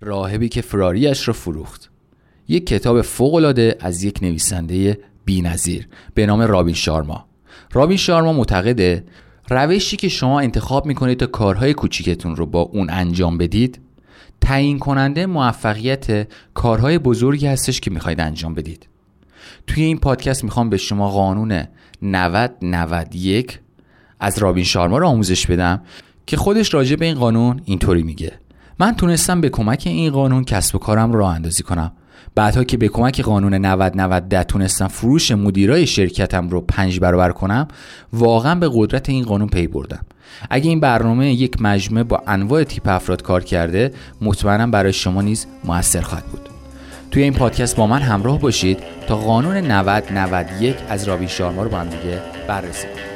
راهبی که فراریش را فروخت. یک کتاب فوقالعاده از یک نویسنده بینظیر به نام رابین شارما. رابین شارما معتقده روشی که شما انتخاب می‌کنید تا کارهای کوچیکتون رو با اون انجام بدید تعیین کننده موفقیت کارهای بزرگی هستش که می‌خواید انجام بدید. توی این پادکست می‌خوام به شما قانون 90 91 از رابین شارما رو آموزش بدم که خودش راجع به این قانون اینطوری میگه. من تونستم به کمک این قانون کسب و کارم راه اندازی کنم. بعدها که به کمک قانون 90 90 تونستم فروش مدیرای شرکتم رو پنج برابر کنم واقعا به قدرت این قانون پی بردم. اگه این برنامه یک مجموعه با انواع تیپ افراد کار کرده مطمئنم برای شما نیز موثر خواهد بود. توی این پادکست با من همراه باشید تا قانون 90 91 از رابین شارما رو با هم دیگه بررسی کنیم.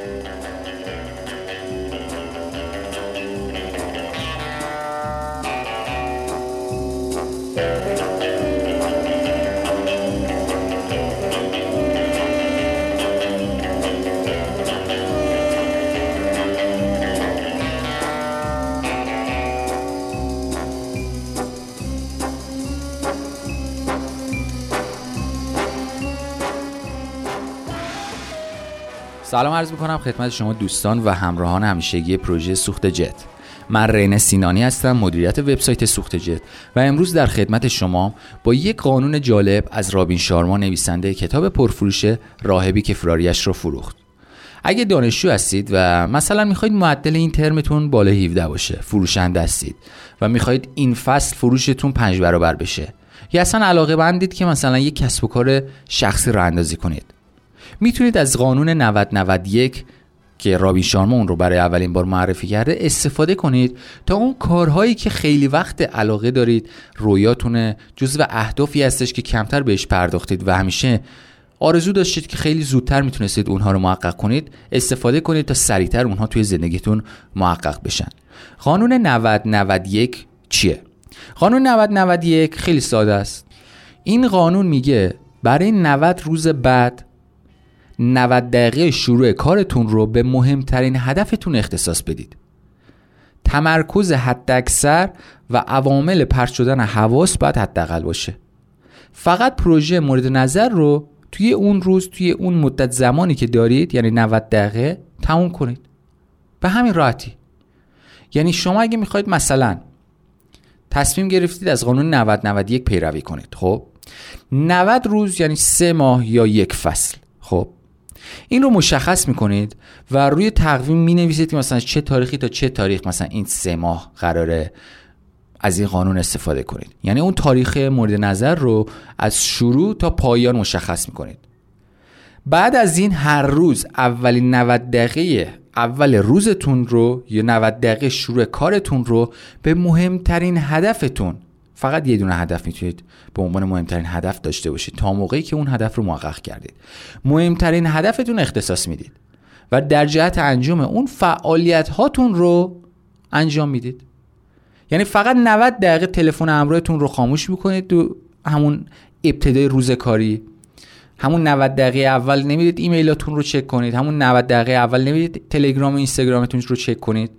سلام عرض می‌کنم خدمت شما دوستان و همراهان همیشگی پروژه سوخت جت. من رین سینانی هستم مدیریت وبسایت سوخت جت و امروز در خدمت شما با یک قانون جالب از رابین شارما نویسنده کتاب پرفروش راهبی که فراریش رو فروخت. اگه دانشجو هستید و مثلا می‌خواید معدل این ترمتون بالا 17 باشه فروشنده هستید و می‌خواید این فصل فروشتون پنج برابر بشه یا اصلا علاقه بندید که مثلا یک کسب و کار شخصی را اندازی کنید. می‌تونید از قانون 9091 که رابین شارما اون رو برای اولین بار معرفی کرده استفاده کنید تا اون کارهایی که خیلی وقت علاقه دارید رویاتونه جزو اهدافی هستش که کمتر بهش پرداختید. و همیشه آرزو داشتید که خیلی زودتر می‌تونستید اونها رو محقق کنید استفاده کنید تا سریعتر اونها توی زندگیتون محقق بشن. قانون 9091 چیه؟ قانون 9091 خیلی ساده است. این قانون میگه برای 90 روز بعد 90 دقیقه شروع کارتون رو به مهمترین هدفتون اختصاص بدید. تمرکز حداکثر و عوامل پرت شدن حواس باید حداقل باشه. فقط پروژه مورد نظر رو توی اون روز توی اون مدت زمانی که دارید یعنی 90 دقیقه تموم کنید. به همین راحتی. یعنی شما اگه می‌خواید مثلا تصمیم گرفتید از قانون 90 91 پیروی کنید خب؟ 90 روز یعنی سه ماه یا یک فصل خب؟ این رو مشخص می‌کنید و روی تقویم می نویسید که مثلا چه تاریخی تا چه تاریخ مثلا این سه ماه قراره از این قانون استفاده کنید. یعنی اون تاریخ مورد نظر رو از شروع تا پایان مشخص می‌کنید. بعد از این هر روز اولین 90 دقیقه اول روزتون رو یا 90 دقیقه شروع کارتون رو به مهمترین هدفتون فقط یه دونه هدف می‌تونید به عنوان مهمترین هدف داشته باشید. تا موقعی که اون هدف رو محقق کردید. مهمترین هدفتون اختصاص می‌دید. و در جهت انجام اون فعالیت هاتون رو انجام می‌دید. یعنی فقط 90 دقیقه تلفن همراهتون رو خاموش می‌کنید تو همون ابتدای روز کاری. همون 90 دقیقه اول نمی‌دید ایمیلاتون رو چک کنید. همون 90 دقیقه اول نمی‌دید تلگرام و اینستاگرامتون رو چک کنید.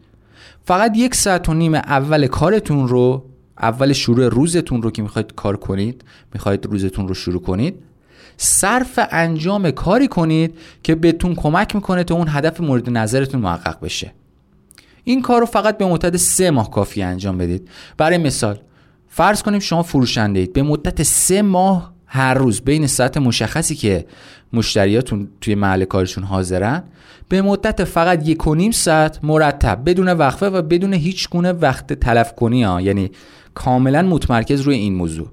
فقط یک ساعت و نیم اول کارتون رو اول شروع روزتون رو که می‌خواید کار کنید می‌خواید روزتون رو شروع کنید صرف انجام کاری کنید که بهتون کمک می‌کنه تا اون هدف مورد نظرتون محقق بشه. این کار رو فقط به مدت سه ماه کافی انجام بدید. برای مثال فرض کنیم شما فروشنده اید. به مدت سه ماه هر روز بین ساعت مشخصی که مشتریاتون توی محل کارشون حاضرن به مدت فقط یک و نیم ساعت مرتب بدون وقفه و بدون هیچ گونه وقت تلف کنی ها. یعنی کاملا متمرکز روی این موضوع.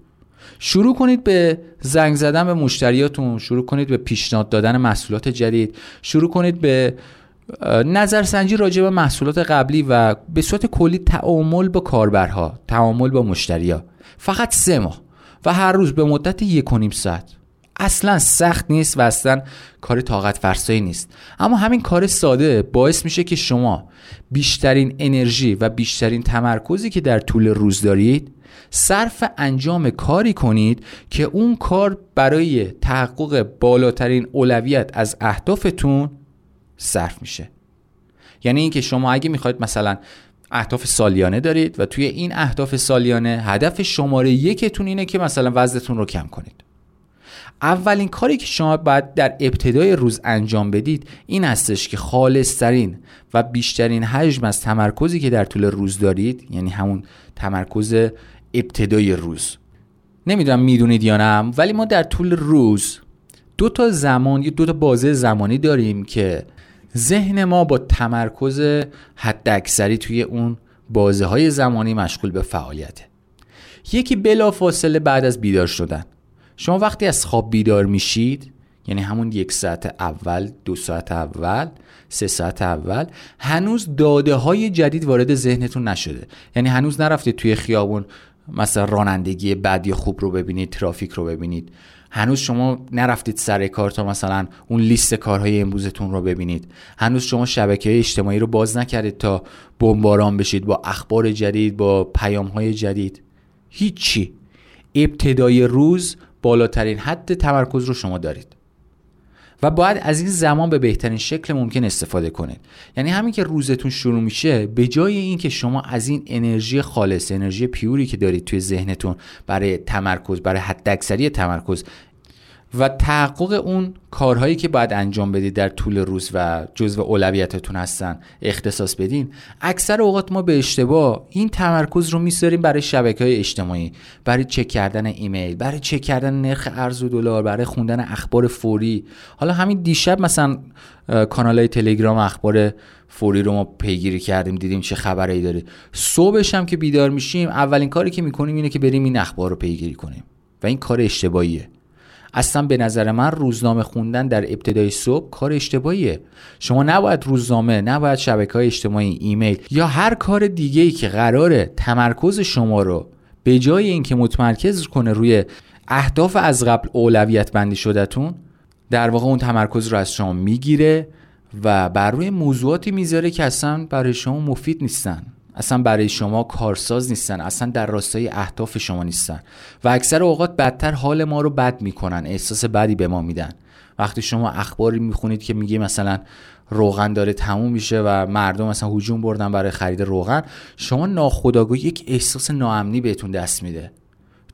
شروع کنید به زنگ زدن به مشتریاتون شروع کنید به پیشنهاد دادن محصولات جدید شروع کنید به نظرسنجی راجع به محصولات قبلی و به صورت کلی تعامل با کاربرها تعامل با مشتریا. فقط سه ماه و هر روز به مدت یک و نیم ساعت. اصلا سخت نیست و اصلا کار طاقت فرسایی نیست. اما همین کار ساده باعث میشه که شما بیشترین انرژی و بیشترین تمرکزی که در طول روز دارید صرف انجام کاری کنید که اون کار برای تحقق بالاترین اولویت از اهدافتون صرف میشه. یعنی اینکه شما اگه می‌خواید مثلا اهداف سالیانه دارید و توی این اهداف سالیانه هدف شماره یکتون اینه که مثلا وزنتون رو کم کنید. اولین کاری که شما باید در ابتدای روز انجام بدید این هستش که خالصترین و بیشترین حجم از تمرکزی که در طول روز دارید یعنی همون تمرکز ابتدای روز. نمی‌دونم می‌دونید یا نه ولی ما در طول روز دو تا زمان دو تا بازه زمانی داریم که ذهن ما با تمرکز حد اکثری توی اون بازه های زمانی مشغول به فعالیته. یکی بلا فاصله بعد از بیدار شدن. شما وقتی از خواب بیدار میشید یعنی همون یک ساعت اول دو ساعت اول سه ساعت اول هنوز داده های جدید وارد ذهنتون نشده. یعنی هنوز نرفتید توی خیابون مثلا رانندگی بد یا خوب رو ببینید ترافیک رو ببینید. هنوز شما نرفتید سر کار تا مثلا اون لیست کارهای امروزتون رو ببینید. هنوز شما شبکه اجتماعی رو باز نکردید تا بمباران بشید با اخبار جدید با پیام های جدید. هیچی. ابتدای روز بالاترین حد تمرکز رو شما دارید. و باید از این زمان به بهترین شکل ممکن استفاده کنید. یعنی همین که روزتون شروع میشه به جای اینکه شما از این انرژی خالص انرژی پیوری که دارید توی ذهنتون برای تمرکز برای حداکثری تمرکز و تحقق اون کارهایی که باید انجام بدید در طول روز و جزو اولویتتون هستن. اختصاص بدین. اکثر اوقات ما به اشتباه این تمرکز رو می‌ذاریم برای شبکه های اجتماعی برای چک کردن ایمیل برای چک کردن نرخ ارز و دلار برای خوندن اخبار فوری. حالا همین دیشب مثلا کانال های تلگرام اخبار فوری رو ما پیگیری کردیم دیدیم چه خبری داره. صبحش هم که بیدار میشیم اولین کاری که می‌کنیم اینه که بریم این اخبار رو پیگیری کنیم. و این کار اشتباهیه. اصلا به نظر من روزنامه خوندن در ابتدای صبح کار اشتباهیه. شما نباید روزنامه نباید شبکه های اجتماعی ایمیل یا هر کار دیگه ای که قراره تمرکز شما رو به جای اینکه متمرکز کنه روی اهداف از قبل اولویت بندی شدهتون در واقع اون تمرکز رو از شما می‌گیره و بر روی موضوعاتی می‌ذاره که اصلا برای شما مفید نیستن. اصلا برای شما کارساز نیستن اصلا در راستای اهداف شما نیستن. و اکثر اوقات بدتر حال ما رو بد می‌کنن احساس بدی به ما میدن. وقتی شما اخباری می‌خونید که میگه مثلا روغن داره تموم میشه و مردم مثلا هجوم بردن برای خرید روغن شما ناخداگاه یک احساس ناامنی بهتون دست میده.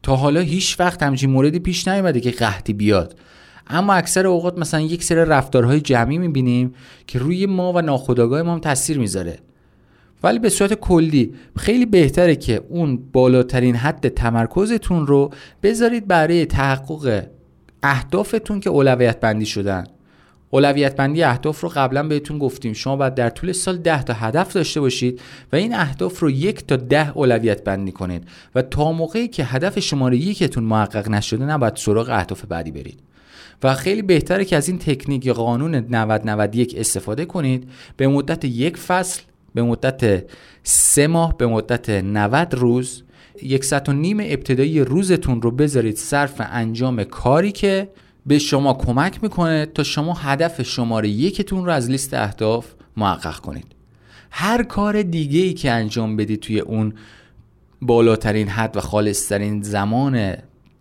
تا حالا هیچ وقت همچین موردی پیش نیومده که قحطی بیاد. اما اکثر اوقات مثلا یک سری رفتارهای جمعی می‌بینیم که روی ما و ناخداگاه ما تاثیر می‌ذاره. ولی به صورت کلی خیلی بهتره که اون بالاترین حد تمرکزتون رو بذارید برای تحقق اهدافتون که اولویت بندی شدن. اولویت بندی اهداف رو قبلا بهتون گفتیم. شما باید در طول سال 10 تا هدف داشته باشید و این اهداف رو یک تا ده اولویت بندی کنید و تا موقعی که هدف شماره یکتون محقق نشده نباید سراغ اهداف بعدی برید. و خیلی بهتره که از این تکنیک قانون 90 91 استفاده کنید. به مدت یک فصل به مدت سه ماه به مدت 90 روز یک ساعت و نیم ابتدایی روزتون رو بذارید صرف انجام کاری که به شما کمک می‌کنه تا شما هدف شماره یکتون رو از لیست اهداف محقق کنید. هر کار دیگه ای که انجام بدید توی اون بالاترین حد و خالصترین زمان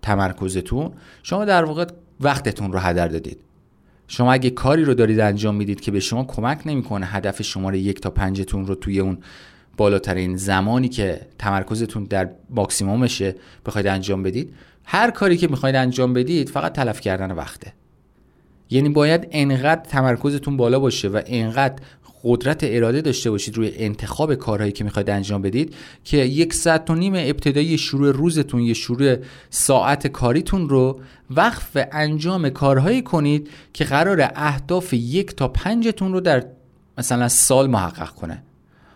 تمرکزتون شما در واقع وقتتون رو هدر دادید. شما اگه کاری رو دارید انجام می‌دید که به شما کمک نمی‌کنه هدف شماره یک تا پنجتون رو توی اون بالاترین زمانی که تمرکزتون در ماکسیمومشه بخواید انجام بدید هر کاری که می‌خواید انجام بدید فقط تلف کردن وقته. یعنی باید انقدر تمرکزتون بالا باشه و انقدر قدرت اراده داشته باشید روی انتخاب کارهایی که می‌خواید انجام بدید که یک ساعت و نیم ابتدایی شروع روزتون یه شروع ساعت کاریتون رو وقف انجام کارهایی کنید که قرار اهداف یک تا پنجتون رو در مثلا سال محقق کنه.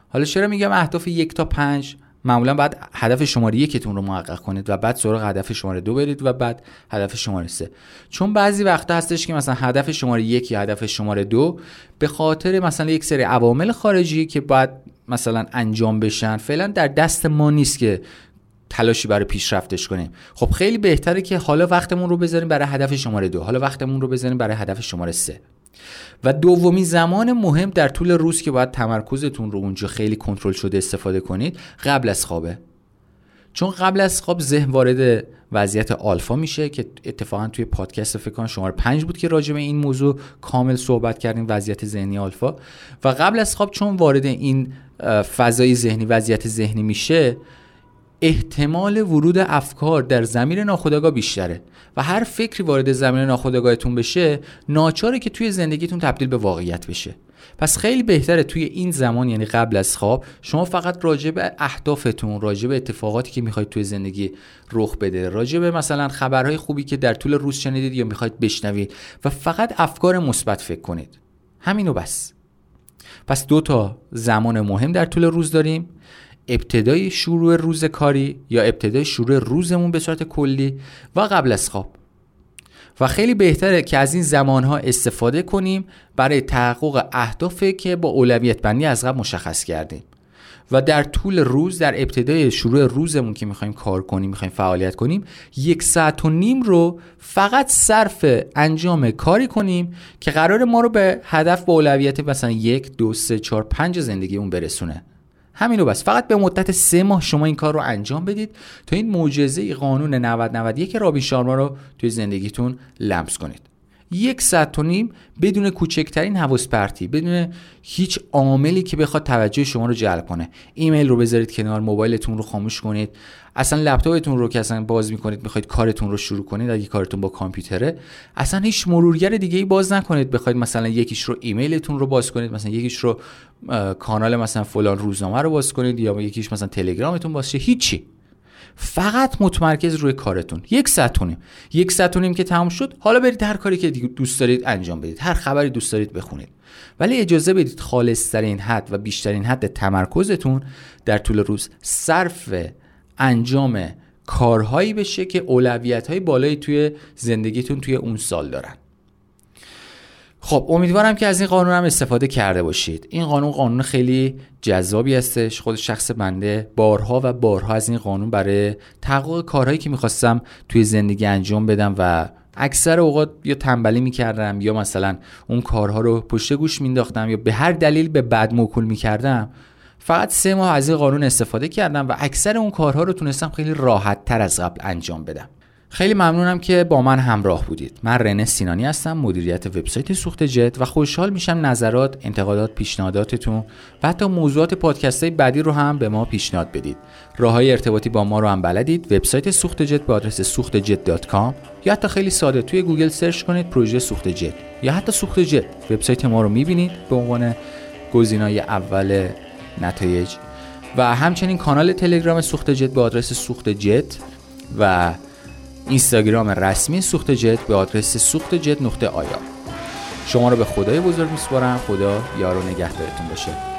حالا چرا میگم اهداف یک تا پنج؟ معمولا بعد هدف شماره یکتون رو محقق کنید و بعد سراغ هدف شماره دو برید و بعد هدف شماره سه. چون بعضی وقتا هستش که مثلا هدف شماره یک یا هدف شماره دو به خاطر مثلا یک سری عوامل خارجی که باید مثلا انجام بشن فعلا در دست ما نیست که تلاشی برای پیشرفتش کنیم. خب خیلی بهتره که حالا وقتمون رو بذاریم برای هدف شماره دو حالا وقتمون رو بذاریم برای هدف شماره سه. و دومی زمان مهم در طول روز که باید تمرکزتون رو اونجا خیلی کنترل شده استفاده کنید قبل از خوابه. چون قبل از خواب ذهن وارد وضعیت آلفا میشه که اتفاقا توی پادکست فکر کنم شماره پنج بود که راجع به این موضوع کامل صحبت کردیم وضعیت ذهنی آلفا. و قبل از خواب چون وارد این فضای ذهنی وضعیت ذهنی میشه احتمال ورود افکار در زمین ناخودآگاه بیشتره و هر فکری وارد زمین ناخودآگاهتون بشه ناچاره که توی زندگیتون تبدیل به واقعیت بشه. پس خیلی بهتره توی این زمان یعنی قبل از خواب شما فقط راجع به اهدافتون راجع به اتفاقاتی که می‌خواید توی زندگی رخ بده راجع به مثلا خبرهای خوبی که در طول روز شنیدید یا می‌خواید بشنوید و فقط افکار مثبت فکر کنید. همینو بس. پس دو تا زمان مهم در طول روز داریم. ابتدای شروع روز کاری یا ابتدای شروع روزمون به صورت کلی و قبل از خواب. و خیلی بهتره که از این زمانها استفاده کنیم برای تحقق اهدافی که با اولویت بندی از قبل مشخص کردیم. و در طول روز در ابتدای شروع روزمون که می‌خوایم کار کنیم می‌خوایم فعالیت کنیم یک ساعت و نیم رو فقط صرف انجام کاری کنیم که قرار ما رو به هدف با اولویت مثلا یک دو سه چهار پنج زندگی اون برسونه. همینو بس. فقط به مدت سه ماه شما این کار رو انجام بدید تا این معجزه قانون 90 91 رابین شارما رو توی زندگیتون لمس کنید. یک ساعت و نیم بدون کوچکترین حواس پرتی بدون هیچ عاملی که بخواد توجه شما رو جلب کنه. ایمیل رو بذارید کنار موبایلتون رو خاموش کنید. اصلا لپتاپتون رو که اصلا باز می‌کنید می‌خواید کارتون رو شروع کنید اگه کارتون با کامپیوتره اصلا هیچ مرورگر دیگه ای باز نکنید. بخواید مثلا یکیش رو ایمیلتون رو باز کنید مثلا یکیش رو کانال مثلا فلان روزنامه رو باز کنید یا یکیش مثلا تلگرامتون باز شه. هیچی. فقط متمرکز روی کارتون. یک ساعت نیم. یک ساعت نیم که تمام شد حالا برید هر کاری که دوست دارید انجام بدید. هر خبری دوست دارید بخونید. ولی اجازه بدید خالصترین حد و بیشترین حد تمرکزتون در طول روز صرف انجام کارهایی بشه که اولویت های بالایی توی زندگیتون توی اون سال دارن. خب امیدوارم که از این قانون هم استفاده کرده باشید. این قانون قانون خیلی جذابی هستش. خود شخص بنده بارها و بارها از این قانون برای تحقق کارهایی که می‌خواستم توی زندگی انجام بدم و اکثر اوقات یا تنبلی می‌کردم یا مثلا اون کارها رو پشت گوش مینداختم یا به هر دلیل به بد موکول می‌کردم فقط سه ماه از این قانون استفاده کردم و اکثر اون کارها رو تونستم خیلی راحت تر از قبل انجام بدم. خیلی ممنونم که با من همراه بودید. من رنه سینانی هستم مدیریت وبسایت سوخت جت و خوشحال میشم نظرات انتقادات پیشنهاداتتون و حتی موضوعات پادکست های بعدی رو هم به ما پیشنهاد بدید. راه های ارتباطی با ما رو هم بلدید. وبسایت سوخت جت به آدرس سوختجت.com یا حتی خیلی ساده توی گوگل search کنید پروژه سوخت جت. یا حتی سوخت جت. وبسایت ما رو می‌بینید به عنوان گزینای اول نتایج. و همچنین کانال تلگرام سوخت جت به آدرس سوخت جت و اینستاگرام رسمی سوخت جت به آدرس سوخت جت نقطه آیا. شما رو به خدای بزرگ میسپارم. خدا یار و نگهدارتون باشه.